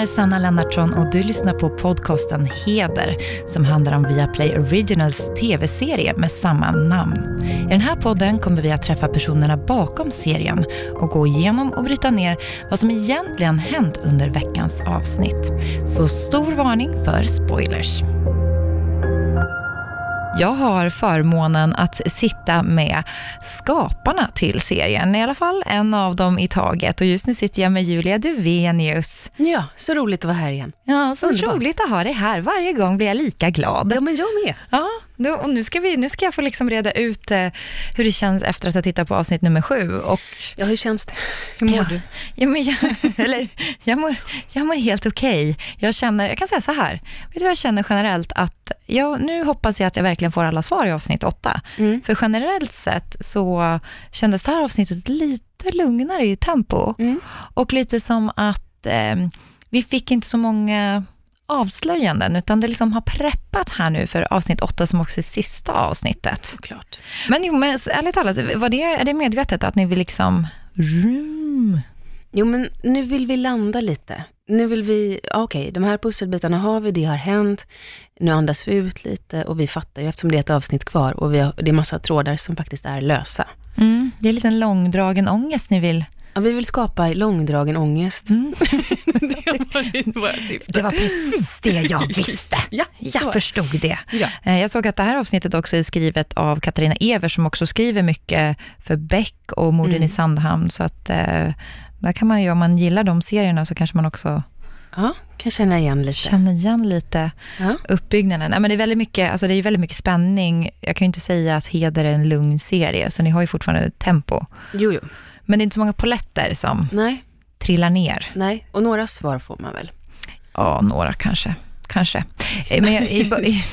heter Sanna Lennartsson och du lyssnar på podcasten Heder som handlar om Viaplay Originals tv-serie med samma namn. I den här podden kommer vi att träffa personerna bakom serien och gå igenom och bryta ner vad som egentligen hänt under veckans avsnitt. Så stor varning för spoilers. Jag har förmånen att sitta med skaparna till serien, i alla fall en av dem i taget. Och just nu sitter jag med Julia Duvenius. Ja, så roligt att vara här igen. Ja, så Underbar. roligt att ha dig här. Varje gång blir jag lika glad. Ja, men jag med. Ja, och nu, ska vi, nu ska jag få liksom reda ut eh, hur det känns efter att ha tittat på avsnitt nummer sju. Och, ja, hur känns det? Hur mår ja, du? Ja, men jag, eller, jag, mår, jag mår helt okej. Okay. Jag känner, jag kan säga så här, vet du vad jag känner generellt? Att jag, nu hoppas jag att jag verkligen får alla svar i avsnitt åtta. Mm. För generellt sett så kändes det här avsnittet lite lugnare i tempo. Mm. Och lite som att eh, vi fick inte så många avslöjanden, utan det liksom har preppat här nu för avsnitt åtta, som också är sista avsnittet. Såklart. Men jo, men ärligt talat, var det, är det medvetet att ni vill liksom... Rum? Jo, men nu vill vi landa lite. Nu vill vi, okej, okay, de här pusselbitarna har vi, det har hänt. Nu andas vi ut lite och vi fattar ju, eftersom det är ett avsnitt kvar och vi har, det är massa trådar som faktiskt är lösa. Mm, det är lite en långdragen ångest ni vill Ja, vi vill skapa långdragen ångest. Mm. det, var det var precis det jag visste. ja, jag förstod det. Ja. Eh, jag såg att det här avsnittet också är skrivet av Katarina Ever, som också skriver mycket för Beck och Morden mm. i Sandhamn. Så att eh, där kan man ju, om man gillar de serierna, så kanske man också Ja, kan känna igen lite. Känna igen lite ja. uppbyggnaden. Ja, men det, är väldigt mycket, alltså det är väldigt mycket spänning. Jag kan ju inte säga att Heder är en lugn serie, så ni har ju fortfarande tempo. Jo, jo. Men det är inte så många poletter som Nej. trillar ner. Nej, och några svar får man väl? Ja, några kanske. Kanske. Eh, men i, i,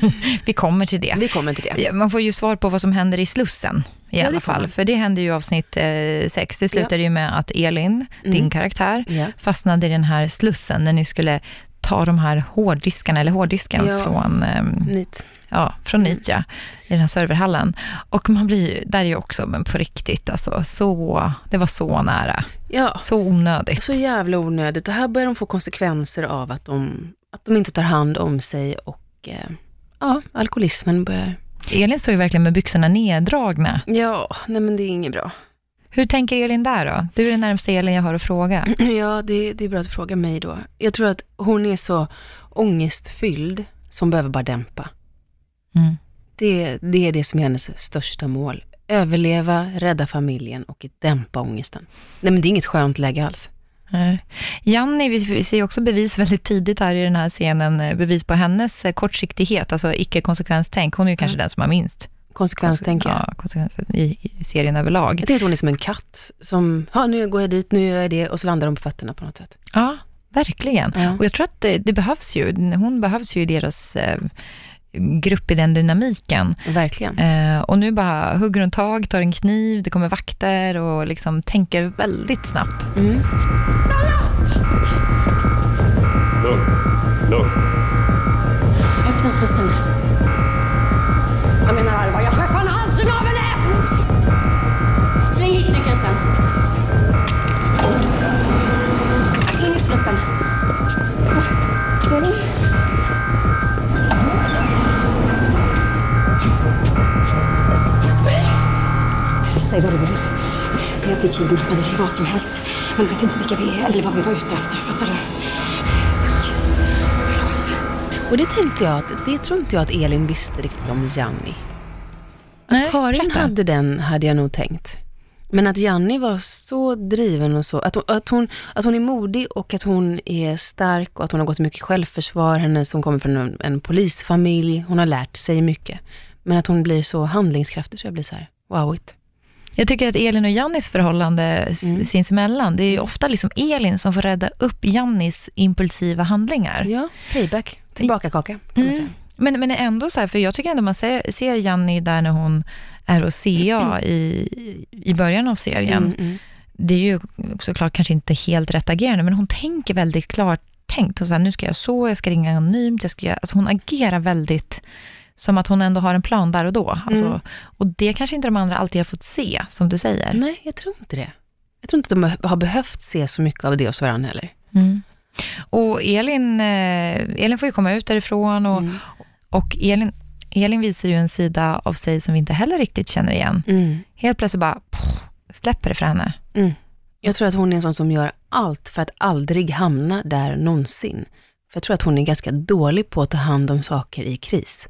vi kommer till det. Vi kommer till det. Man får ju svar på vad som händer i Slussen i ja, alla fall. För det händer ju i avsnitt eh, sex. Det slutade ja. ju med att Elin, mm. din karaktär, ja. fastnade i den här Slussen när ni skulle ta de här hårddiskarna, eller hårddisken från, eh, NIT. Ja, från NIT, ja, i den här serverhallen. Och man blir ju, där är ju också, men på riktigt, alltså, så, det var så nära. Ja. Så onödigt. Så jävla onödigt. Och här börjar de få konsekvenser av att de, att de inte tar hand om sig och eh, ja, alkoholismen börjar... Elin står ju verkligen med byxorna neddragna. Ja, nej men det är inget bra. Hur tänker Elin där då? Du är den närmaste Elin jag har att fråga. Ja, det, det är bra att du frågar mig då. Jag tror att hon är så ångestfylld, som behöver bara dämpa. Mm. Det, det är det som är hennes största mål. Överleva, rädda familjen och dämpa ångesten. Nej men det är inget skönt läge alls. Janni, vi ser också bevis väldigt tidigt här i den här scenen, eh, bevis på hennes eh, kortsiktighet, alltså icke-konsekvenstänk. Hon är ju kanske mm. den som har minst konsekvenstänk. Ja, konsekvens i, i serien överlag. Jag tänker att hon är som en katt som, ja nu går jag dit, nu gör jag det och så landar de på fötterna på något sätt. Ja, verkligen. Ja. Och jag tror att det, det, behövs ju, hon behövs ju i deras eh, grupp i den dynamiken. Verkligen. Eh, och nu bara hugger hon tag, tar en kniv, det kommer vakter och liksom tänker väldigt snabbt. Mm. Lugn, lugn. Öppna slussen. Jag menar allvar, jag har fan halsen av henne! Släng hit nyckeln sen. In i slussen. Så, Säg vad du vill. Säg att vi kidnappade dig, vad som helst. Men vet inte vilka vi är eller vad vi var ute efter. Fattar du? Tack. Förlåt. Och det tänkte jag, att det tror inte jag att Elin visste riktigt om Janni. Att Nej, Karin berätta. hade den, hade jag nog tänkt. Men att Janni var så driven och så, att hon, att, hon, att hon är modig och att hon är stark och att hon har gått mycket självförsvar, henne som kommer från en, en polisfamilj, hon har lärt sig mycket. Men att hon blir så handlingskraftig så jag blir så här, wowigt. Jag tycker att Elin och Jannis förhållande mm. sinsemellan, det är ju ofta liksom Elin som får rädda upp Jannis impulsiva handlingar. Ja, payback, tillbaka kaka kan mm. man säga. Men, men ändå så här, för jag tycker ändå man ser, ser Janni där när hon är hos CA mm. i, i början av serien. Mm, mm. Det är ju såklart kanske inte helt rätt agerande, men hon tänker väldigt klart tänkt. Och så här, nu ska jag så, jag ska ringa anonymt, jag ska göra, alltså hon agerar väldigt som att hon ändå har en plan där och då. Alltså, mm. Och det kanske inte de andra alltid har fått se, som du säger. Nej, jag tror inte det. Jag tror inte de har behövt se så mycket av det hos varandra heller. Mm. Och Elin, eh, Elin får ju komma ut därifrån och, mm. och Elin, Elin visar ju en sida av sig som vi inte heller riktigt känner igen. Mm. Helt plötsligt bara pff, släpper det för henne. Mm. Jag tror att hon är en sån som gör allt för att aldrig hamna där någonsin. För jag tror att hon är ganska dålig på att ta hand om saker i kris.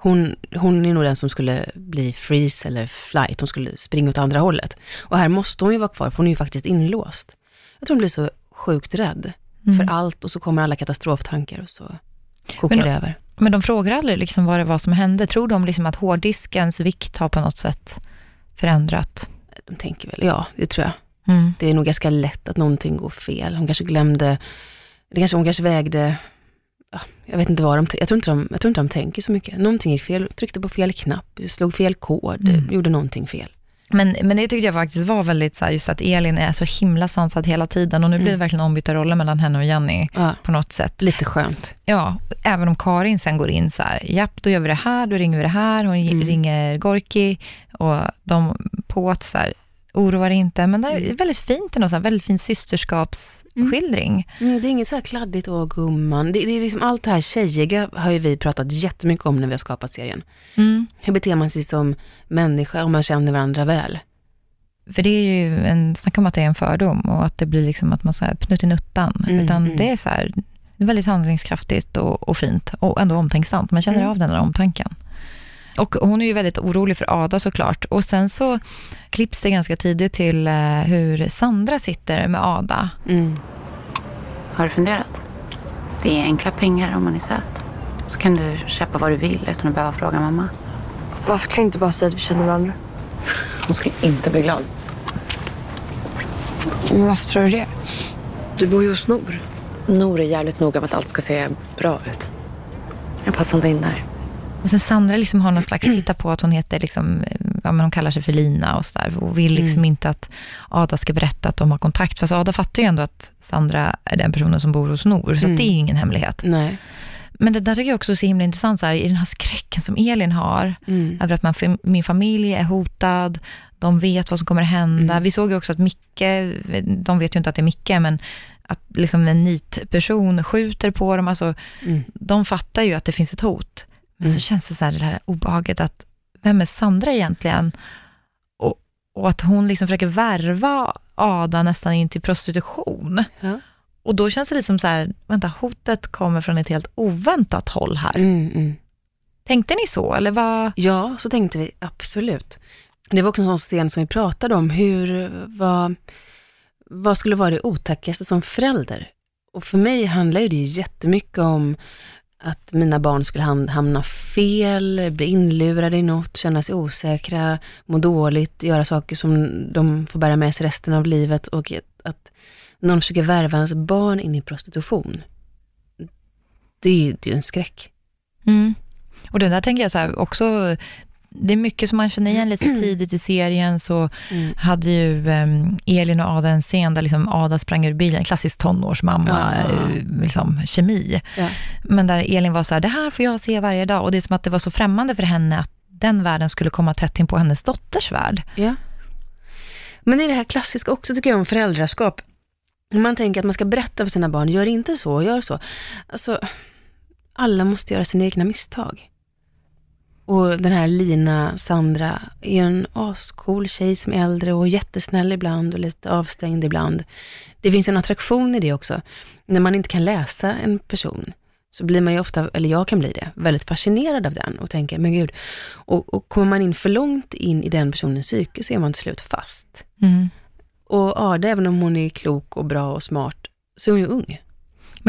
Hon, hon är nog den som skulle bli freeze eller flight, hon skulle springa åt andra hållet. Och här måste hon ju vara kvar, för hon är ju faktiskt inlåst. Jag tror hon blir så sjukt rädd mm. för allt och så kommer alla katastroftankar och så kokar det över. Men de frågar aldrig liksom vad det var som hände? Tror de liksom att hårddiskens vikt har på något sätt förändrat? De tänker väl, ja, det tror jag. Mm. Det är nog ganska lätt att någonting går fel. Hon kanske glömde, det kanske, hon kanske vägde, jag vet inte vad de, jag tror inte de, jag tror inte de tänker så mycket. Någonting gick fel, tryckte på fel knapp, slog fel kod, mm. gjorde någonting fel. Men, men det tyckte jag faktiskt var väldigt så här, just att Elin är så himla sansad hela tiden och nu blir det mm. verkligen ombytta roller mellan henne och Jenny ja, på något sätt. Lite skönt. Ja, även om Karin sen går in så här, japp, då gör vi det här, då ringer vi det här, hon mm. ringer Gorki och de på att så här, oroa dig inte. Men det är mm. väldigt fint, en väldigt fin systerskapsskildring. Mm. Mm, det är inget så här kladdigt och gumman. Det, det, är liksom allt det här tjejiga har ju vi pratat jättemycket om när vi har skapat serien. Mm. Hur beter man sig som människa om man känner varandra väl? För det är ju en, snacka om att det är en fördom och att det blir liksom att man så här pnuttinuttan. Mm, Utan mm. det är så här, väldigt handlingskraftigt och, och, fint och ändå omtänksamt. Man känner mm. av den där omtanken. Och hon är ju väldigt orolig för Ada såklart. Och sen så klipps det ganska tidigt till eh, hur Sandra sitter med Ada. Mm. Har du funderat? Det är enkla pengar om man är söt. Så kan du köpa vad du vill utan att behöva fråga mamma. Varför kan jag inte bara säga att vi känner varandra? Hon skulle inte bli glad. Men varför tror du det? Du bor ju hos Nor. Nor är jävligt noga med att allt ska se bra ut. Jag passar inte in där. Och sen Sandra liksom har någon slags, hitta på att hon heter, liksom, ja, men hon kallar sig för Lina och så där, och vill liksom mm. inte att Ada ska berätta att de har kontakt. Fast Ada fattar ju ändå att Sandra är den personen som bor hos Nor, så mm. det är ju ingen hemlighet. Nej. Men det där tycker jag också är så himla intressant, så här, i den här skräcken som Elin har, mm. över att man, min familj är hotad, de vet vad som kommer att hända. Mm. Vi såg ju också att Micke, de vet ju inte att det är Micke, men att liksom en nitperson skjuter på dem. Alltså, mm. De fattar ju att det finns ett hot. Men mm. så känns det så här, det här obehaget att, vem är Sandra egentligen? Och, och att hon liksom försöker värva Ada nästan in till prostitution. Ja. Och då känns det lite som så här, vänta, hotet kommer från ett helt oväntat håll här. Mm, mm. Tänkte ni så, eller vad? Ja, så tänkte vi absolut. Det var också en sån scen som vi pratade om, hur, vad, vad skulle vara det otäckaste som förälder? Och för mig handlar ju det jättemycket om att mina barn skulle hamna fel, bli inlurade i något, känna sig osäkra, må dåligt, göra saker som de får bära med sig resten av livet och att någon försöker värva ens barn in i prostitution. Det är ju en skräck. Mm. Och det där tänker jag så här, också det är mycket som man känner igen lite tidigt i serien, så mm. hade ju um, Elin och Ada en scen där liksom Ada sprang ur bilen, klassisk tonårsmamma, ja, ja. liksom, kemi. Ja. Men där Elin var så här, det här får jag se varje dag. Och det är som att det var så främmande för henne att den världen skulle komma tätt in på hennes dotters värld. Ja. Men är det här klassiska också tycker jag om föräldraskap. Man tänker att man ska berätta för sina barn, gör inte så, gör så. Alltså, alla måste göra sina egna misstag. Och den här Lina, Sandra, är en ascool tjej som är äldre och jättesnäll ibland och lite avstängd ibland. Det finns en attraktion i det också. När man inte kan läsa en person så blir man ju ofta, eller jag kan bli det, väldigt fascinerad av den och tänker, men gud, och, och kommer man in för långt in i den personens psyke så är man till slut fast. Mm. Och Ada, även om hon är klok och bra och smart, så är hon ju ung.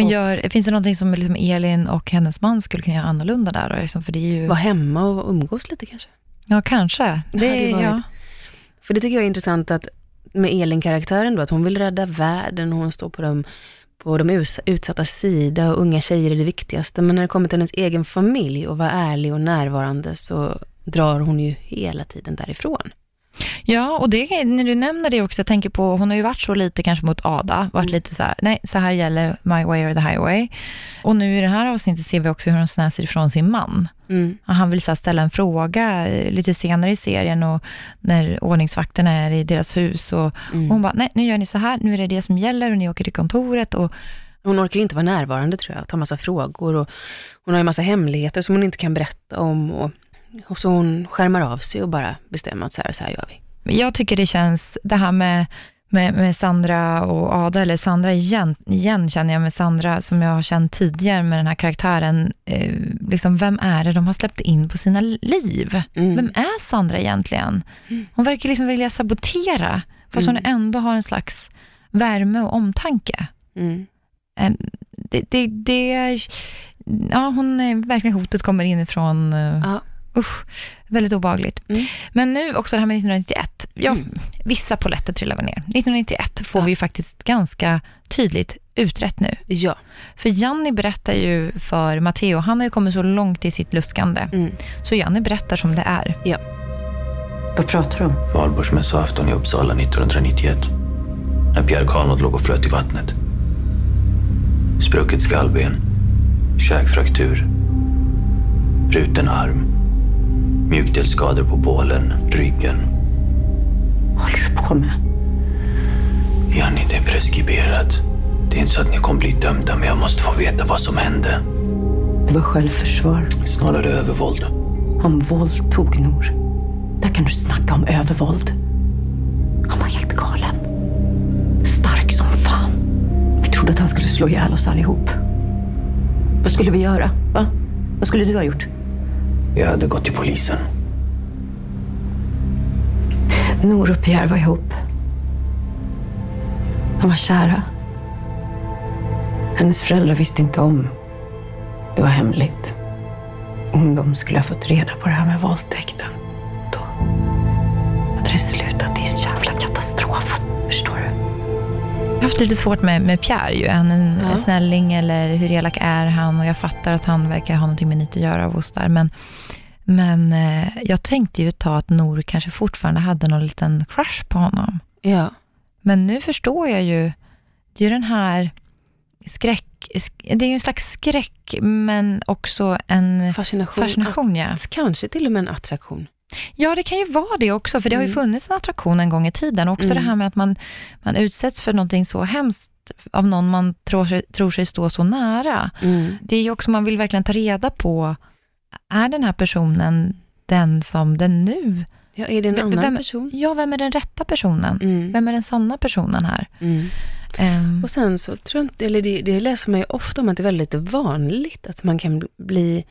Men gör, finns det någonting som liksom Elin och hennes man skulle kunna göra annorlunda där? Då? Liksom, för det är ju... Vara hemma och umgås lite kanske? Ja, kanske. Det, det ja. För det tycker jag är intressant att med Elin-karaktären då, att hon vill rädda världen och hon står på de, på de utsatta sida och unga tjejer är det viktigaste. Men när det kommer till hennes egen familj och vara ärlig och närvarande så drar hon ju hela tiden därifrån. Ja, och det, när du nämner det också, jag tänker på, hon har ju varit så lite kanske mot Ada, varit mm. lite så här, nej, så här gäller my way or the highway. Och nu i det här avsnittet ser vi också hur hon snäser ifrån sin man. Mm. Han vill så ställa en fråga eh, lite senare i serien och när ordningsvakterna är i deras hus och, mm. och hon bara, nej, nu gör ni så här, nu är det det som gäller och ni åker till kontoret och Hon orkar inte vara närvarande tror jag, ta massa frågor och hon har en massa hemligheter som hon inte kan berätta om. Och, och så hon skärmar av sig och bara bestämmer att så här, så här gör vi. Jag tycker det känns, det här med med, med Sandra och Ada, eller Sandra igen, igen känner jag med Sandra, som jag har känt tidigare med den här karaktären. Eh, liksom, vem är det de har släppt in på sina liv? Mm. Vem är Sandra egentligen? Mm. Hon verkar liksom vilja sabotera, fast mm. hon ändå har en slags värme och omtanke. Mm. Eh, det, det, det, ja, hon är verkligen hotet kommer inifrån. Eh, ja. Usch, väldigt obagligt. Mm. Men nu också det här med 1991. Ja, mm. vissa poletter trillade ner. 1991 får ja. vi ju faktiskt ganska tydligt utrett nu. Ja. För Janni berättar ju för Matteo, han har ju kommit så långt i sitt luskande. Mm. Så Janni berättar som det är. Ja. Vad pratar du om? Valborgsmässoafton i Uppsala 1991. När Pierre Carnot låg och flöt i vattnet. Sprucket skallben. Käkfraktur. Bruten arm. Mjukdelsskador på bålen, ryggen. Vad håller du på med? Janni, det är preskriberat. Det är inte så att ni kommer bli dömda, men jag måste få veta vad som hände. Det var självförsvar. Snarare övervåld. Han våldtog Nor. Där kan du snacka om övervåld. Han var helt galen. Stark som fan. Vi trodde att han skulle slå ihjäl oss allihop. Vad skulle vi göra? Va? Vad skulle du ha gjort? Jag hade gått till polisen. Nor och Pierre var ihop. De var kära. Hennes föräldrar visste inte om. Det var hemligt. Om de skulle ha fått reda på det här med våldtäkten, då hade det slutat i en jävla katastrof. Förstår du? Jag har haft lite svårt med, med Pierre. Ju. Är han en ja. snälling eller hur elak är han? Och jag fattar att han verkar ha någonting med Nito att göra. Och så där. Men, men eh, jag tänkte ju tag att Nor kanske fortfarande hade någon liten crush på honom. Ja. Men nu förstår jag ju, det är ju den här skräck, det är ju en slags skräck, men också en fascination. fascination ja. Kanske till och med en attraktion. Ja, det kan ju vara det också, för det mm. har ju mm. funnits en attraktion en gång i tiden. Också mm. det här med att man, man utsätts för någonting så hemskt av någon man tror sig, tror sig stå så nära. Mm. Det är ju också, man vill verkligen ta reda på, är den här personen den som den nu... Ja, är det en annan vem, person? Ja, vem är den rätta personen? Mm. Vem är den sanna personen här? Um. Och sen så tror jag inte, eller det, det läser man ju ofta om att det är väldigt vanligt att man kan bli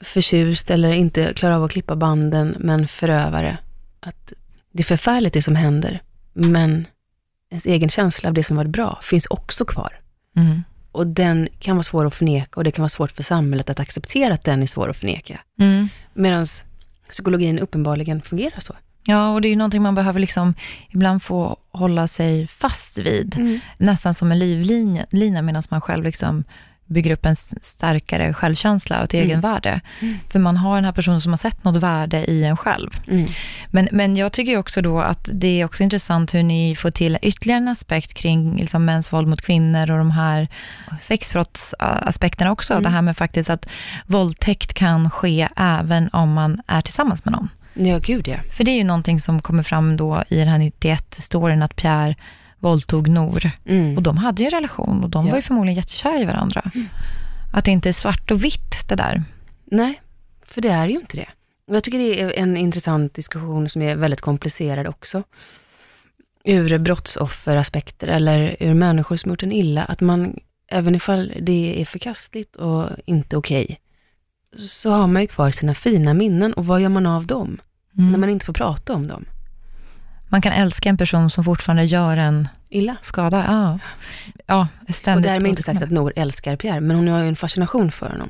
förtjust eller inte klarar av att klippa banden, men förövare. Att det är förfärligt det som händer, men ens egen känsla av det som var bra finns också kvar. Mm. Och den kan vara svår att förneka och det kan vara svårt för samhället att acceptera att den är svår att förneka. Mm. Medan psykologin uppenbarligen fungerar så. Ja, och det är ju någonting man behöver liksom ibland få hålla sig fast vid. Mm. Nästan som en livlina medan man själv liksom bygger upp en starkare självkänsla och ett mm. egenvärde. Mm. För man har den här personen som har sett något värde i en själv. Mm. Men, men jag tycker också då att det är också intressant hur ni får till ytterligare en aspekt kring liksom mäns våld mot kvinnor och de här sexbrottsaspekterna också. Mm. Det här med faktiskt att våldtäkt kan ske även om man är tillsammans med någon. Ja, gud ja. För det är ju någonting som kommer fram då i den här 91-storyn, att Pierre våldtog Nor. Mm. Och de hade ju en relation och de ja. var ju förmodligen jättekära i varandra. Mm. Att det inte är svart och vitt det där. Nej, för det är ju inte det. Jag tycker det är en intressant diskussion som är väldigt komplicerad också. Ur brottsofferaspekter eller ur människor som gjort en illa. Att man, även ifall det är förkastligt och inte okej, okay, så har man ju kvar sina fina minnen och vad gör man av dem? Mm. När man inte får prata om dem man kan älska en person som fortfarande gör en illa skada. Ja. Ja, ständigt. Och därmed inte sagt att Nor älskar Pierre, men hon har ju en fascination för honom.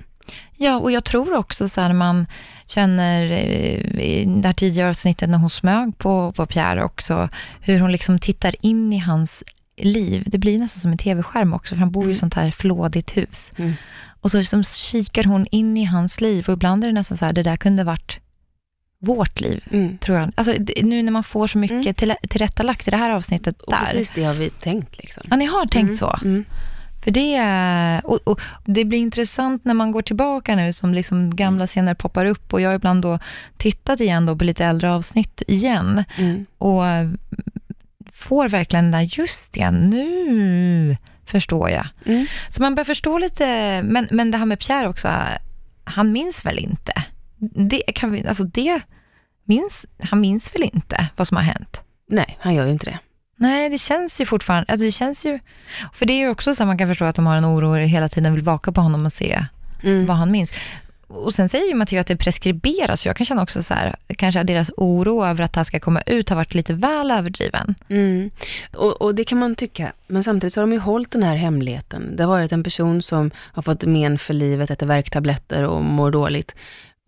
Ja, och jag tror också så här, man känner eh, i det här tidigare avsnittet när hon smög på, på Pierre också, hur hon liksom tittar in i hans liv. Det blir nästan som en tv-skärm också, för han bor mm. i sånt här flådigt hus. Mm. Och så liksom kikar hon in i hans liv och ibland är det nästan så här, det där kunde varit vårt liv, mm. tror jag. Alltså, nu när man får så mycket mm. till, tillrättalagt i det här avsnittet. Och där. precis det har vi tänkt. Liksom. Ja, ni har tänkt mm. så. Mm. För det, och, och, det blir intressant när man går tillbaka nu, som liksom gamla scener poppar upp. Och jag har ibland då tittat igen då på lite äldre avsnitt igen. Mm. Och får verkligen där, just det, nu förstår jag. Mm. Så man börjar förstå lite, men, men det här med Pierre också, han minns väl inte? Det kan vi, alltså det minns, han minns väl inte vad som har hänt? Nej, han gör ju inte det. Nej, det känns ju fortfarande, alltså det känns ju, för det är ju också så att man kan förstå att de har en oro hela tiden, vill vaka på honom och se Mm. vad han minns. Och sen säger ju Matteo att det preskriberas, så jag kan känna också så här, kanske att deras oro över att här ska komma ut har varit lite väl överdriven. Mm. Och, och det kan man tycka, men samtidigt så har de ju hållit den här hemligheten. Det har varit en person som har fått men för livet, äter värktabletter och mår dåligt.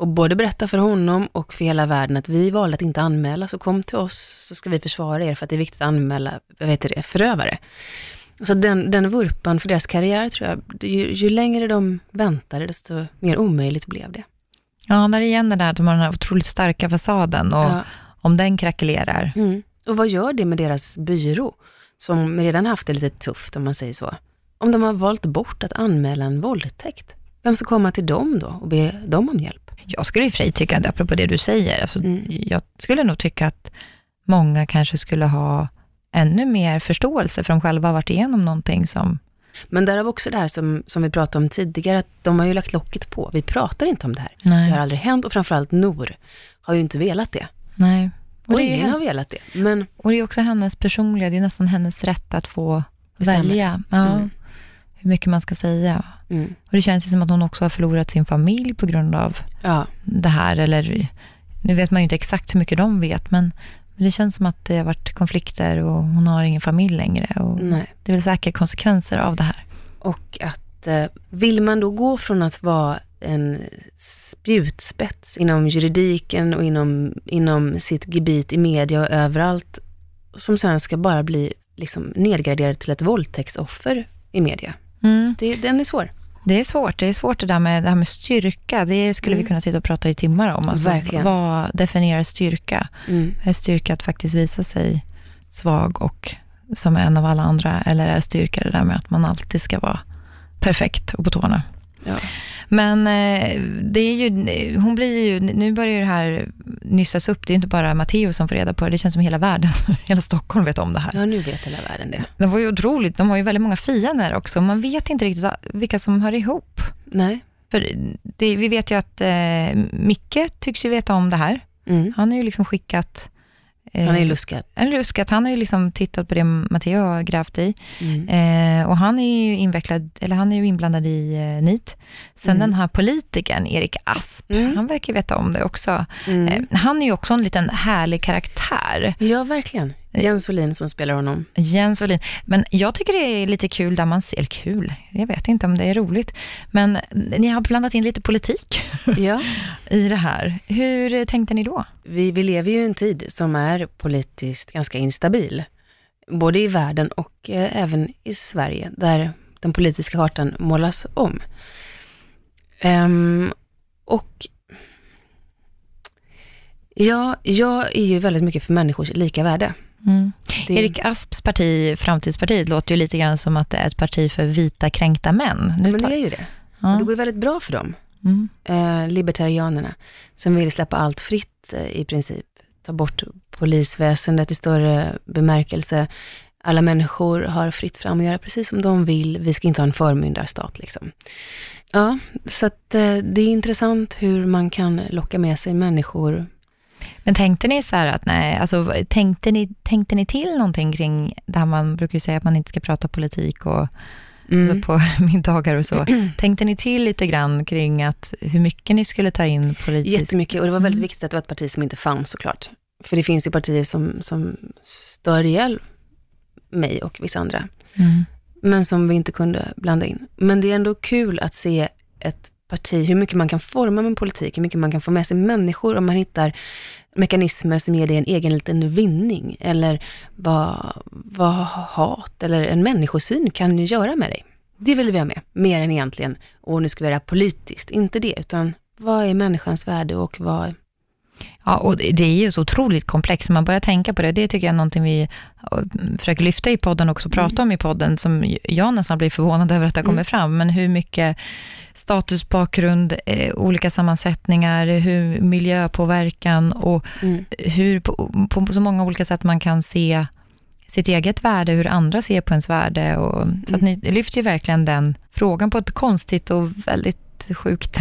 Och både berätta för honom och för hela världen att vi valde att inte anmäla, så kom till oss så ska vi försvara er för att det är viktigt att anmäla vad heter det, förövare. Så den, den vurpan för deras karriär tror jag, ju, ju längre de väntade, desto mer omöjligt blev det. Ja, när det igen det där att de har den här otroligt starka fasaden och Ja. om den krackelerar. Mm. Och vad gör det med deras byrå, som redan haft det lite tufft om man säger så? Om de har valt bort att anmäla en våldtäkt, vem ska komma till dem då och be dem om hjälp? Jag skulle i och för sig tycka, apropå det du säger, alltså, Mm. jag skulle nog tycka att många kanske skulle ha ännu mer förståelse, för de själva har varit igenom någonting som... Men därav också det här som, som vi pratade om tidigare, att de har ju lagt locket på. Vi pratar inte om det här. Nej. Det har aldrig hänt och framförallt Nor har ju inte velat det. Nej. Och, det är ju ingen har velat det. Men Och det är också hennes personliga, det är nästan hennes rätt att få Bestämma. välja ja, Mm. hur mycket man ska säga. Mm, Och det känns ju som att hon också har förlorat sin familj på grund av ja, det här, eller nu vet man ju inte exakt hur mycket de vet, men det känns som att det har varit konflikter och hon har ingen familj längre. Och nej. Det är väl säkert konsekvenser av det här. Och att eh, vill man då gå från att vara en spjutspets inom juridiken och inom, inom sitt gebit i media och överallt, som sen ska bara bli liksom nedgraderad till ett våldtäktsoffer i media. Det, den är svår. Det är svårt. Det är svårt det där med, det här med styrka. Det skulle Mm. vi kunna sitta och prata i timmar om. Alltså, Verkligen. Vad definierar styrka? Mm. Är styrka att faktiskt visa sig svag och som en av alla andra? Eller är styrka det där med att man alltid ska vara perfekt och på tårna? Ja. Men eh, det är ju, hon blir ju, nu börjar det här nyssas upp. Det är inte bara Matteo som får reda på det. Det känns som hela världen, hela Stockholm vet om det här. ja, nu vet hela världen det. De var ju otroligt, de har ju väldigt många fiender också. Man vet inte riktigt vilka som hör ihop. Nej. För det, vi vet ju att eh, Micke tycks ju veta om det här. Mm. Han har ju liksom skickat... Eh, Han är luskat. en luskat. Han har ju liksom tittat på det Matteo har grävt i. Mm. Eh, och han är ju invecklad, eller han är ju inblandad i eh, NIT. Sen Mm. den här politikern, Erik Asp, Mm. han verkar veta om det också. Mm. Eh, han är ju också en liten härlig karaktär. Ja, verkligen. Jens Wåhlin som spelar honom. Jens Wåhlin. Men jag tycker det är lite kul där man ser, kul, jag vet inte om det är roligt, men ni har blandat in lite politik Ja. i det här. Hur tänkte ni då? Vi, vi lever ju i en tid som är politiskt ganska instabil. Både i världen och eh, även i Sverige, där den politiska kartan målas om. Ehm, och ja, jag är ju väldigt mycket för människors lika värde. Mm. Det- Erik Asps parti, Framtidspartiet, låter ju lite grann som att det är ett parti för vita kränkta män. Nu Men tar- det är ju det. ja. Det går ju väldigt bra för dem. mm. eh, libertarianerna, som vill släppa allt fritt eh, i princip. Ta bort polisväsendet i större bemärkelse. Alla människor har fritt fram att göra precis som de vill. Vi ska inte ha en förmyndarstat liksom. Ja, så att eh, det är intressant hur man kan locka med sig människor. Men tänkte ni så här att, nej, alltså tänkte ni, tänkte ni till någonting kring det här man brukar ju säga att man inte ska prata politik och Mm. alltså på middagar och så. Tänkte ni till lite grann kring att hur mycket ni skulle ta in politiskt? Jättemycket, och det var väldigt Mm. viktigt att det var ett parti som inte fanns såklart. För det finns ju partier som, som stör ihjäl mig och vissa andra. Mm. men som vi inte kunde blanda in. Men det är ändå kul att se ett parti, hur mycket man kan forma med politik, hur mycket man kan få med sig människor om man hittar mekanismer som ger dig en egen liten vinning, eller vad, vad hat eller en människosyn kan ju göra med dig. Det vill vi ha med, mer än egentligen, och nu ska vi göra politiskt, inte det, utan vad är människans värde och vad, Ja, och det är ju så otroligt komplext, när man börjar tänka på det. Det tycker jag är någonting vi försöker lyfta i podden också, prata om i podden, som jag nästan blir förvånad över att det har kommit fram, men hur mycket statusbakgrund, eh, olika sammansättningar, hur miljöpåverkan och mm, hur på, på så många olika sätt man kan se sitt eget värde, hur andra ser på ens värde. Och, så att ni lyfter ju verkligen den frågan på ett konstigt och väldigt sjukt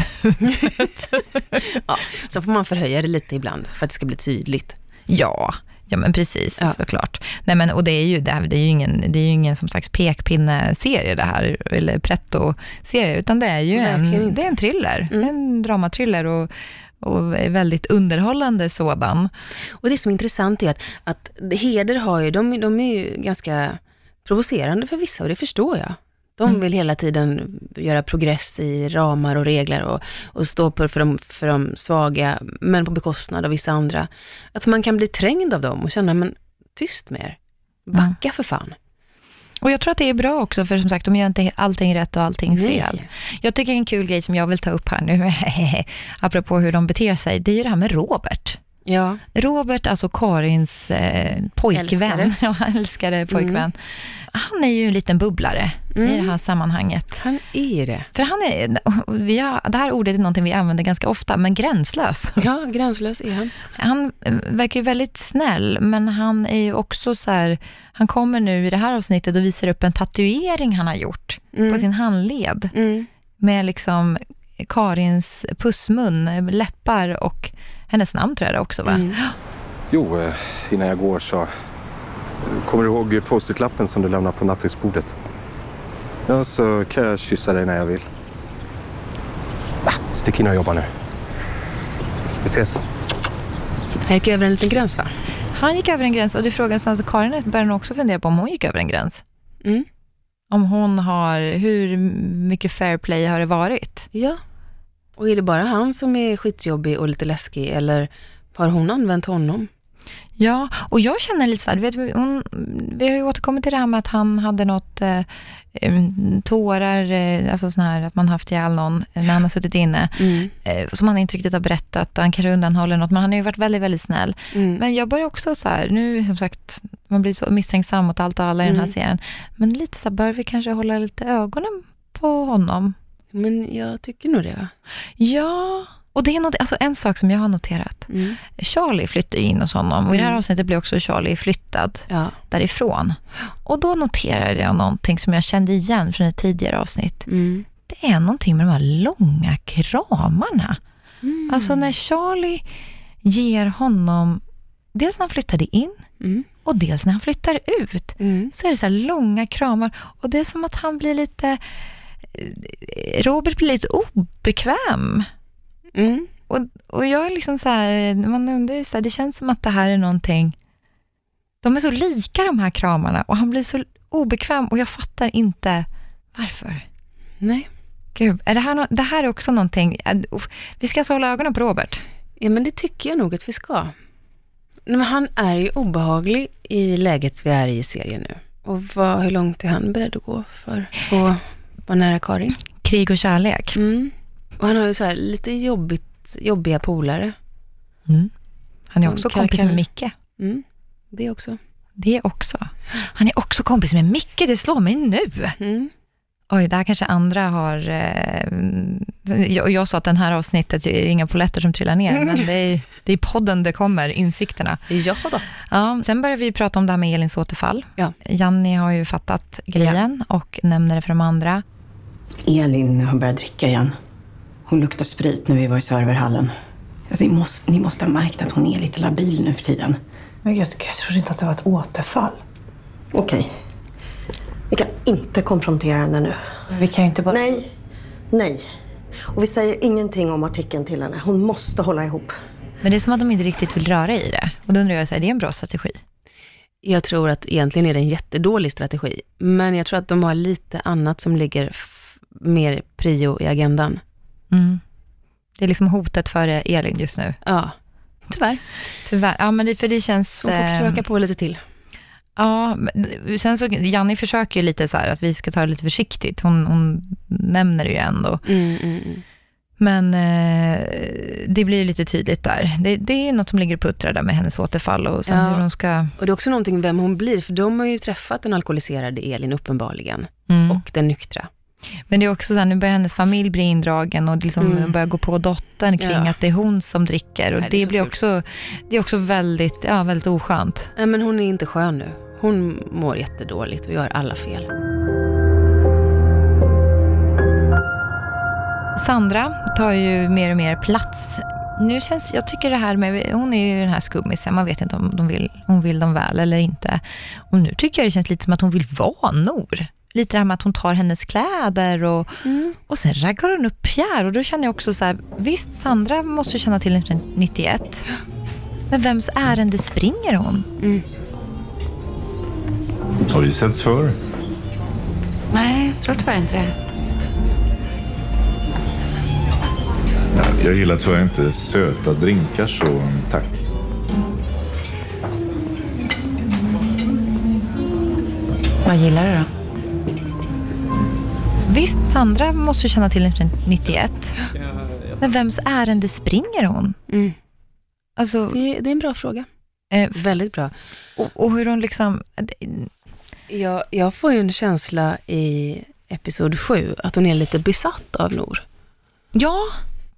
sätt. ja, så får man förhöja det lite ibland för att det ska bli tydligt. Ja, Ja men precis, ja. såklart. Nej, men, och det är ju, det, här, det är ju ingen, det är ju ingen som slags pekpinne-serie det här, eller pretto-serie, utan det är ju en, det är en thriller, mm. en dramatriller och, och väldigt underhållande sådan. Och det som är intressant är att, att Heder har ju, de, de är ju ganska provocerande för vissa och det förstår jag. De mm. vill hela tiden göra progress i ramar och regler och, och stå på för de, för de svaga, men på bekostnad av vissa andra. Att man kan bli trängd av dem och känna, men tyst med er. Backa mm. för fan. Och jag tror att det är bra också, för som sagt, de gör inte allting rätt och allting fel. Nej. Jag tycker en kul grej som jag vill ta upp här nu, apropå hur de beter sig, det är ju det här med Robert. Ja. Robert, alltså Karins eh, pojkvän, älskare. ja, älskare pojkvän. Mm. Han är ju en liten bubblare mm. i det här sammanhanget. Han är det. För han är, vi har, det här ordet är någonting vi använder ganska ofta, men gränslös. Ja, gränslös är han. Han eh, verkar ju väldigt snäll, men han är ju också så här, han kommer nu i det här avsnittet och visar upp en tatuering han har gjort mm. på sin handled. Mm. Med liksom Karins pussmun, läppar och hennes namn tror jag det också va? Mm. Jo, eh, innan jag går så... Eh, kommer du ihåg post-it-lappen som du lämnade på nattduksbordet? Ja, så kan jag kyssa dig när jag vill. Va? Stick in och jobba nu. Vi ses. Han gick över en liten gräns va? Han gick över en gräns och det frågas alltså Karin börjar också fundera på om hon gick över en gräns. Mm. Om hon har, hur mycket fair play har det varit? Ja, och är det bara han som är skitjobbig och lite läskig eller har hon använt honom? Ja, och jag känner lite så här, vet, hon, vi har ju återkommit till det här med att han hade något eh, tårar, eh, alltså sån här att man haft ihjäl någon när han har suttit inne, mm. eh, som han inte riktigt har berättat, han kanske undanhåller något, men han har ju varit väldigt, väldigt snäll. Mm. Men jag börjar också så här, nu som sagt, man blir så misstänksam mot allt och alla i mm. den här mm. serien, men lite så här, bör vi kanske hålla lite ögonen på honom? Men jag tycker nog det va? Ja, och det är något, alltså en sak som jag har noterat. Mm. Charlie flyttar in hos honom och i det här mm. avsnittet blir också Charlie flyttad ja. därifrån. Och då noterade jag någonting som jag kände igen från ett tidigare avsnitt. Mm. Det är någonting med de här långa kramarna. Mm. Alltså när Charlie ger honom, dels när han flyttade in mm. och dels när han flyttar ut, mm. så är det så här långa kramar. Och det är som att han blir lite Robert blir lite obekväm. Mm. Och, och jag är liksom så här, man undrar så här, det känns som att det här är någonting, de är så lika de här kramarna och han blir så obekväm och jag fattar inte varför. Nej. Gud, är det, här no det här är också någonting, vi ska alltså hålla ögonen på Robert. Ja, men det tycker jag nog att vi ska. Men han är ju obehaglig i läget vi är i serien nu. Och vad, hur långt är han beredd att gå för två var nära Karin. Krig och kärlek. Mm. Och han har ju så här lite jobbigt, jobbiga polare. Mm. Han är också Som kompis med Micke. Mm. Det också. Det också. Han är också kompis med Micke, det slår mig nu. Mm. Oj, där kanske andra har... Eh, jag, jag sa att den här avsnittet är inga poletter som trillar ner, men det är, det är podden det kommer, insikterna. Ja då. Ja, sen börjar vi prata om det här med Elins återfall. Ja. Janni har ju fattat grejen ja. och nämner det för de andra. Elin har börjat dricka igen. Hon luktar sprit när vi var i serverhallen. Alltså, ni, måste, ni måste ha märkt att hon är lite labil nu för tiden. Men jag, jag trodde inte att det var ett återfall. Okej. Vi kan inte konfrontera henne nu. Vi kan ju inte bara... Nej. Nej. Och vi säger ingenting om artikeln till henne. Hon måste hålla ihop. Men det är som att de inte riktigt vill röra i det. Och då undrar jag, så här, det är en bra strategi? Jag tror att egentligen är det en jättedålig strategi. Men jag tror att de har lite annat som ligger mer prio i agendan. Mm. Det är liksom hotet för Elin just nu. Ja, tyvärr. Tyvärr, ja men det, för det känns... Hon får kröka ehm, på lite till. Ja, sen så, Janni försöker ju lite så här att vi ska ta det lite försiktigt. Hon, hon nämner det ju ändå. Mm, mm, mm. Men eh, det blir lite tydligt där. Det, det är något som ligger och puttrar där med hennes återfall och sen ja. hur hon ska... Och det är också någonting vem hon blir, för de har ju träffat den alkoholiserade Elin uppenbarligen. Mm. Och den nyktra. Men det är också så här, nu börjar hennes familj bli indragen och liksom mm. börjar gå på dottern kring ja. att det är hon som dricker. Och Nej, det, det blir också, det är också väldigt, ja, väldigt oskönt. Nej, men hon är inte skön nu. Hon mår jättedåligt och gör alla fel. Sandra tar ju mer och mer plats. Nu känns, jag tycker det här med, hon är ju den här skummisen, man vet inte om de vill, hon vill dem väl eller inte. Och nu tycker jag det känns lite som att hon vill vara Nor. Lite det här med att hon tar hennes kläder och, mm. och sen raggar hon upp Pierre. Och då känner jag också så här, visst Sandra måste känna till 1991. Men vems ärende springer hon? Mm. Har vi setts förr? Nej, jag tror tyvärr inte det. Jag gillar tyvärr inte söta drinkar så tack. Vad gillar du då? Visst, Sandra måste känna till 1991. Men vems ärende springer hon? Mm. Alltså, det, det, är en bra fråga. Eh, Väldigt bra. Och, och, hur hon liksom... Jag, jag får ju en känsla i episod sju att hon är lite besatt av Nor. Ja,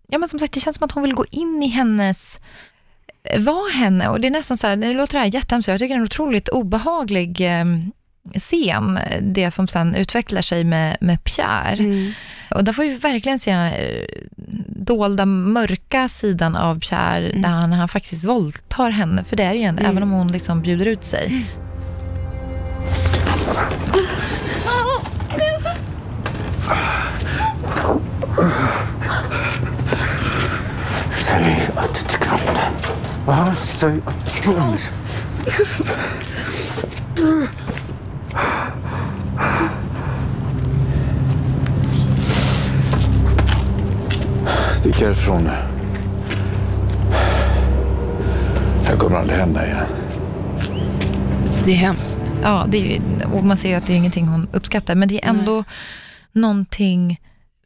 ja men som sagt, det känns som att hon vill gå in i hennes vara henne och det är nästan så här, det låter här jättehemskt, jag tycker det är en otroligt obehaglig eh, scen, det som sen utvecklar sig med, med Pierre. Mm. Och där får vi verkligen se den dolda, mörka sidan av Pierre, mm. där han, han faktiskt våldtar henne, för det är ju en, mm. även om hon liksom bjuder ut sig. Mm. Säg att du tycker om den. Ja, säg att du tycker om den. Stick härifrån nu. Det här kommer aldrig hända igen. Det är hemskt. Ja, det är, och man ser ju att det är ingenting hon uppskattar, men det är ändå Nej. någonting,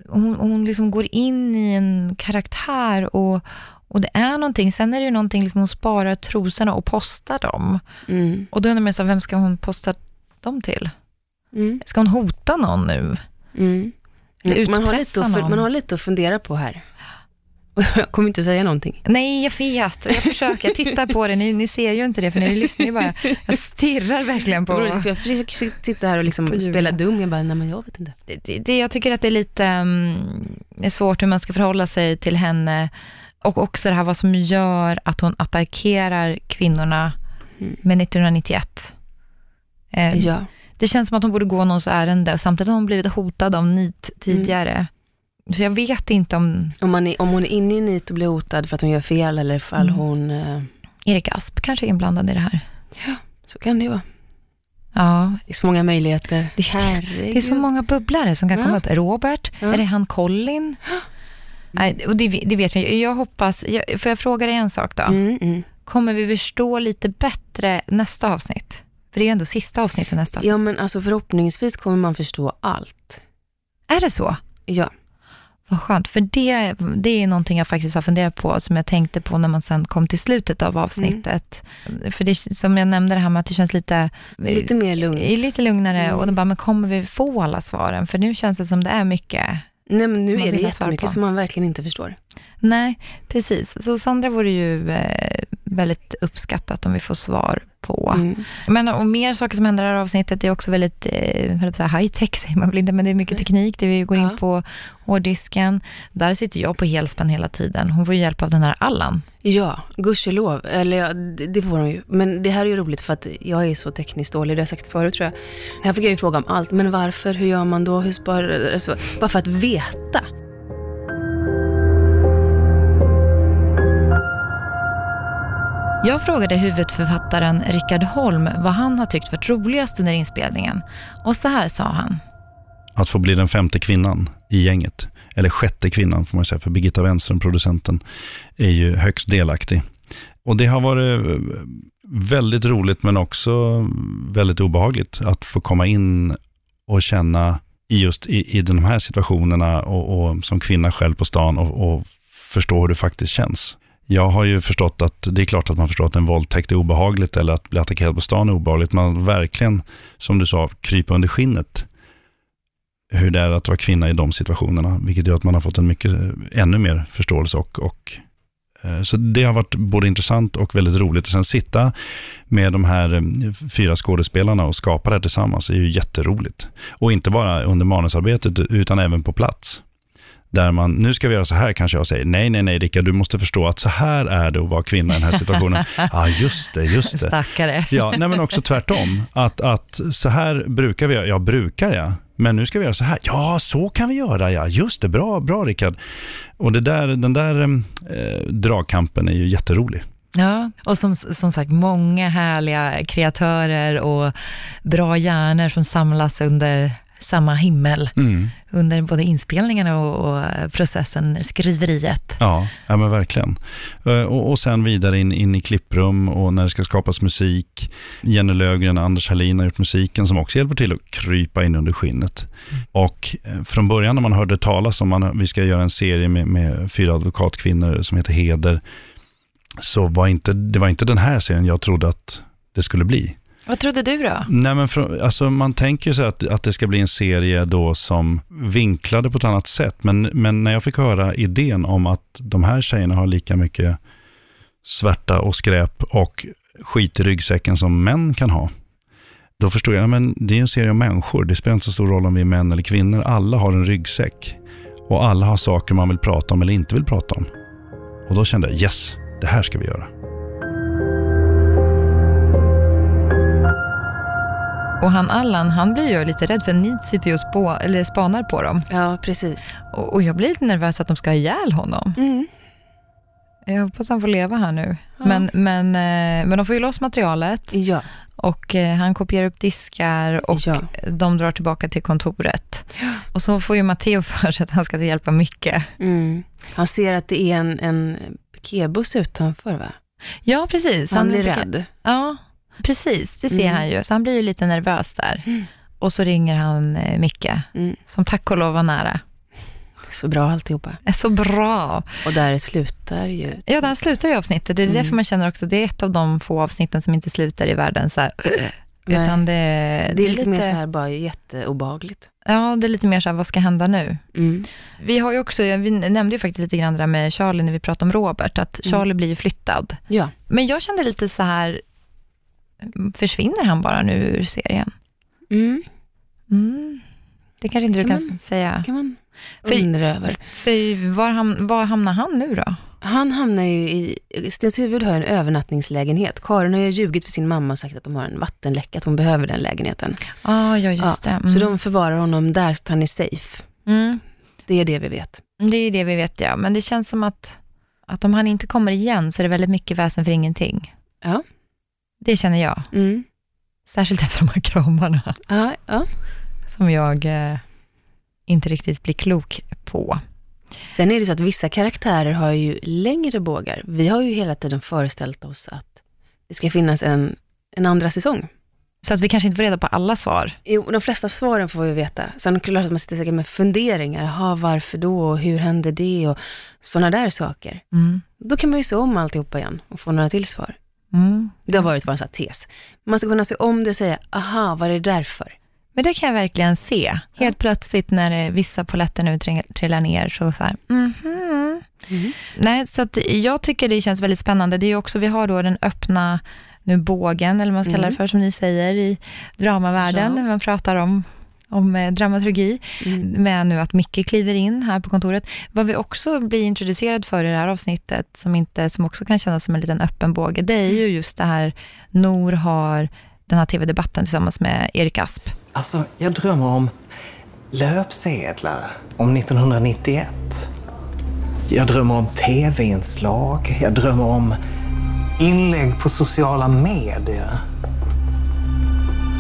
hon, hon liksom går in i en karaktär och, och det är någonting, sen är det ju någonting, liksom hon sparar trosorna och postar dem. Mm. Och då undrar man så vem ska hon posta dem till? Mm. Ska hon hota någon nu? Mm. Man, har lite att, man har lite att fundera på här. Jag kommer inte säga någonting. Nej, jag vet. Jag försöker. Jag tittar på det. Ni, ni ser ju inte det, för ni lyssnar ju bara. Jag stirrar verkligen på... Jag försöker sitta här och liksom spela dum. Jag bara, nej men jag vet inte. Det, det, jag tycker att det är lite um, är svårt hur man ska förhålla sig till henne. Och också det här vad som gör att hon attackerar kvinnorna mm. med 1991. Um, eh, ja. Det känns som att hon borde gå någons ärende och samtidigt har hon blivit hotad av NIT tidigare. Mm. Så jag vet inte om... Om, man är, om hon är inne i NIT och blir hotad för att hon gör fel eller ifall mm. hon... Eh... Erik Asp kanske är inblandad i det här. Ja, så kan det ju vara. Ja. Det är så många möjligheter. Det, det är så många bubblare som kan ja. komma upp. Robert, ja. är det han Colin? Nej, och det, det, vet vi. Jag hoppas, jag, får jag fråga dig en sak då? Mm, mm. Kommer vi förstå lite bättre nästa avsnitt? För det är ju ändå sista avsnittet nästa. Ja, men alltså förhoppningsvis kommer man förstå allt. Är det så? Ja. Vad skönt, för det, det är någonting jag faktiskt har funderat på, som jag tänkte på när man sen kom till slutet av avsnittet. Mm. För det, som jag nämnde det här med att det känns lite... Lite mer lugnt. Lite lugnare, mm. och då bara, men kommer vi få alla svaren? För nu känns det som det är mycket Nej, men nu är det jättemycket som man verkligen inte förstår. Nej, precis. Så Sandra vore ju eh, väldigt uppskattat om vi får svar på. Mm. Men och mer saker som händer i det här avsnittet, det är också väldigt eh, high tech, säger man väl inte, men det är mycket teknik, det vi går in på hårddisken. Där sitter jag på helspänn hela tiden. Hon får ju hjälp av den här Allan. Ja, gudskelov. Eller ja, det, det får hon ju. Men det här är ju roligt för att jag är så tekniskt dålig, det har jag sagt förut tror jag. Här fick jag ju fråga om allt. Men varför, hur gör man då, hur sparar, alltså, bara för att veta. Jag frågade huvudförfattaren Rickard Holm vad han har tyckt varit roligast under inspelningen. Och så här sa han. Att få bli den femte kvinnan i gänget. Eller sjätte kvinnan får man säga, för Birgitta Wenström, producenten, är ju högst delaktig. Och det har varit eh, väldigt roligt men också väldigt obehagligt att få komma in och känna i just i, i de här situationerna och, och som kvinna själv på stan och, och förstå hur det faktiskt känns. Jag har ju förstått att det är klart att man förstår att en våldtäkt är obehagligt eller att bli attackerad på stan är obehagligt. Man verkligen, som du sa, krypa under skinnet. Hur det är att vara kvinna i de situationerna, vilket gör att man har fått en mycket, eh, ännu mer förståelse och, och Eh, så det har varit både intressant och väldigt roligt. Och sen sitta med de här eh, fyra skådespelarna och skapa det här tillsammans är ju jätteroligt. Och inte bara under manusarbetet utan även på plats. Där man, nu ska vi göra så här kanske jag säger, nej, nej, nej Rickard, du måste förstå att så här är det att vara kvinna i den här situationen. Ja, ah, just det, just det. Stackare. Ja, nej men också tvärtom. Att, att så här brukar vi göra, ja brukar jag, men nu ska vi göra så här. Ja, så kan vi göra, ja. Just det, bra, bra Rickard. Och det där, den där eh, dragkampen är ju jätterolig. Ja, och som, som sagt, många härliga kreatörer och bra hjärnor som samlas under samma himmel mm. under både inspelningarna och, och, processen, skriveriet. Ja, ja men verkligen. Eh, och, och sen vidare in, in i klipprum och när det ska skapas musik. Jenny Lögren och Anders Hallin har gjort musiken som också hjälper till att krypa in under skinnet. Mm. Och eh, från början när man hörde talas om att vi ska göra en serie med, med fyra advokatkvinnor som heter Heder, så var inte, det var inte den här serien jag trodde att det skulle bli. Vad trodde du då? Nej, men för, alltså, man tänker sig att, att det ska bli en serie då som vinklade på ett annat sätt. Men, men när jag fick höra idén om att de här tjejerna har lika mycket svärta och skräp och skit i ryggsäcken som män kan ha. Då förstod jag, att det är en serie om människor. Det spelar inte så stor roll om vi är män eller kvinnor. Alla har en ryggsäck. Och alla har saker man vill prata om eller inte vill prata om. Och då kände jag, yes, det här ska vi göra. Och han Allan, han blir ju lite rädd för ni sitter ju och spå, eller spanar på dem. Ja, precis. Och, och, jag blir lite nervös att de ska ha ihjäl honom. Mm. Jag hoppas han får leva här nu. Ja. Men, men, eh, men de får ju loss materialet. Ja. Och eh, han kopierar upp diskar och ja. de drar tillbaka till kontoret. Och så får ju Matteo för sig att han ska hjälpa Micke. Mm. Han ser att det är en, en piketbuss utanför va? Ja, precis. Han, han blir rädd. Ja, Precis, det ser mm. han ju. Så han blir ju lite nervös där. Mm. Och så ringer han eh, Micke, mm. som tack och lov var nära. Så bra alltihopa. Är så bra. Och där slutar ju... Ja, där slutar ju avsnittet. Det är mm. därför man känner också, det är ett av de få avsnitten som inte slutar i världen så här, utan det, det, det, är lite, lite mer så här, bara jätteobagligt. Ja, det är lite mer så här, vad ska hända nu? Mm. Vi har ju också, vi nämnde ju faktiskt lite grann det där med Charlie när vi pratade om Robert, att mm. Charlie blir ju flyttad. Ja. Men jag kände lite så här, försvinner han bara nu ur serien? Mm. Mm. Det kanske inte kan du kan man, säga. kan man undra över. För var, ham, var hamnar han nu då? Han hamnar ju i, Stenshuvud har en övernattningslägenhet. Karin har ju ljugit för sin mamma och sagt att de har en vattenläcka, att hon behöver den lägenheten. Ah, ja, just ja, det. Mm. Så de förvarar honom där så att han är safe. Mm. Det är det vi vet. Det är det vi vet, ja. Men det känns som att, att om han inte kommer igen så är det väldigt mycket väsen för ingenting. Ja. Det känner jag. Mm. Särskilt efter de här kramarna. Ja, ja. Som jag eh, inte riktigt blir klok på. Sen är det så att vissa karaktärer har ju längre bågar. Vi har ju hela tiden föreställt oss att det ska finnas en, en andra säsong. Så att vi kanske inte får reda på alla svar? Jo, de flesta svaren får vi veta. Sen är det klart att man sitter säkert med funderingar. Jaha, varför då? hur hände det? Och sådana där saker. Mm. Då kan man ju se om alltihopa igen och få några till svar. Mm. Det har varit vår tes. Man ska kunna se om det och säga, aha, vad är det därför? Men det kan jag verkligen se. Helt plötsligt när vissa poletter nu trillar ner, så så här, mm -hmm. mm. Nej, så att jag tycker det känns väldigt spännande. Det är också, vi har då den öppna nu bågen, eller vad man ska kalla det mm. för, som ni säger, i dramavärlden, ja. när man pratar om om eh, dramaturgi, mm. med nu att Micke kliver in här på kontoret. Vad vi också blir introducerad för i det här avsnittet, som, inte, som också kan kännas som en liten öppen båge, det är ju mm. just det här, Nor har den här tv-debatten tillsammans med Erik Asp. Alltså, jag drömmer om löpsedlar om 1991. Jag drömmer om tv-inslag. Jag drömmer om inlägg på sociala medier.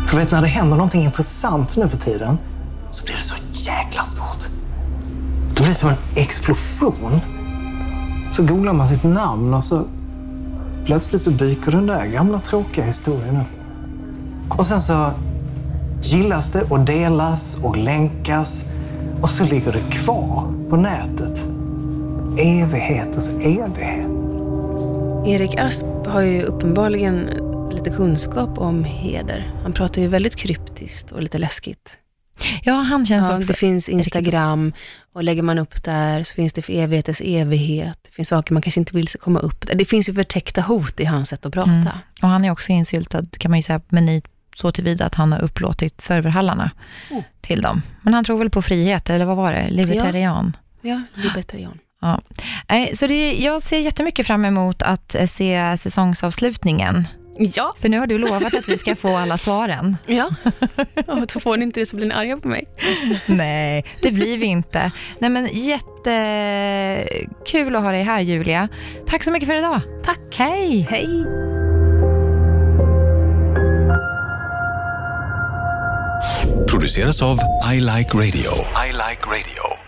För vet, när det händer någonting intressant nu för tiden så blir det så jäkla stort. Det blir som en explosion. Så googlar man sitt namn och så plötsligt så dyker den där gamla tråkiga historien upp. Och sen så gillas det och delas och länkas och så ligger det kvar på nätet. Evigheters evighet. Erik Asp har ju uppenbarligen lite kunskap om heder. Han pratar ju väldigt kryptiskt och lite läskigt. Ja, han känns ja, också... Det finns Instagram och lägger man upp där så finns det för evighetens evighet. Det finns saker man kanske inte vill komma upp. Det finns ju förtäckta hot i hans sätt att prata. Mm. Och han är också insyltad, kan man ju säga, med nit så tillvida att han har upplåtit serverhallarna mm. till dem. Men han tror väl på frihet, eller vad var det? Libertarian? Ja, ja libertarian. Ja. Så det, jag ser jättemycket fram emot att eh, se säsongsavslutningen. Ja. För nu har du lovat att vi ska få alla svaren. Ja, och då får ni inte det så blir ni arga på mig. Nej, det blir vi inte. Nej men jättekul att ha dig här Julia. Tack så mycket för idag. Tack. Hej. Hej. Produceras av I Like Radio. I like radio.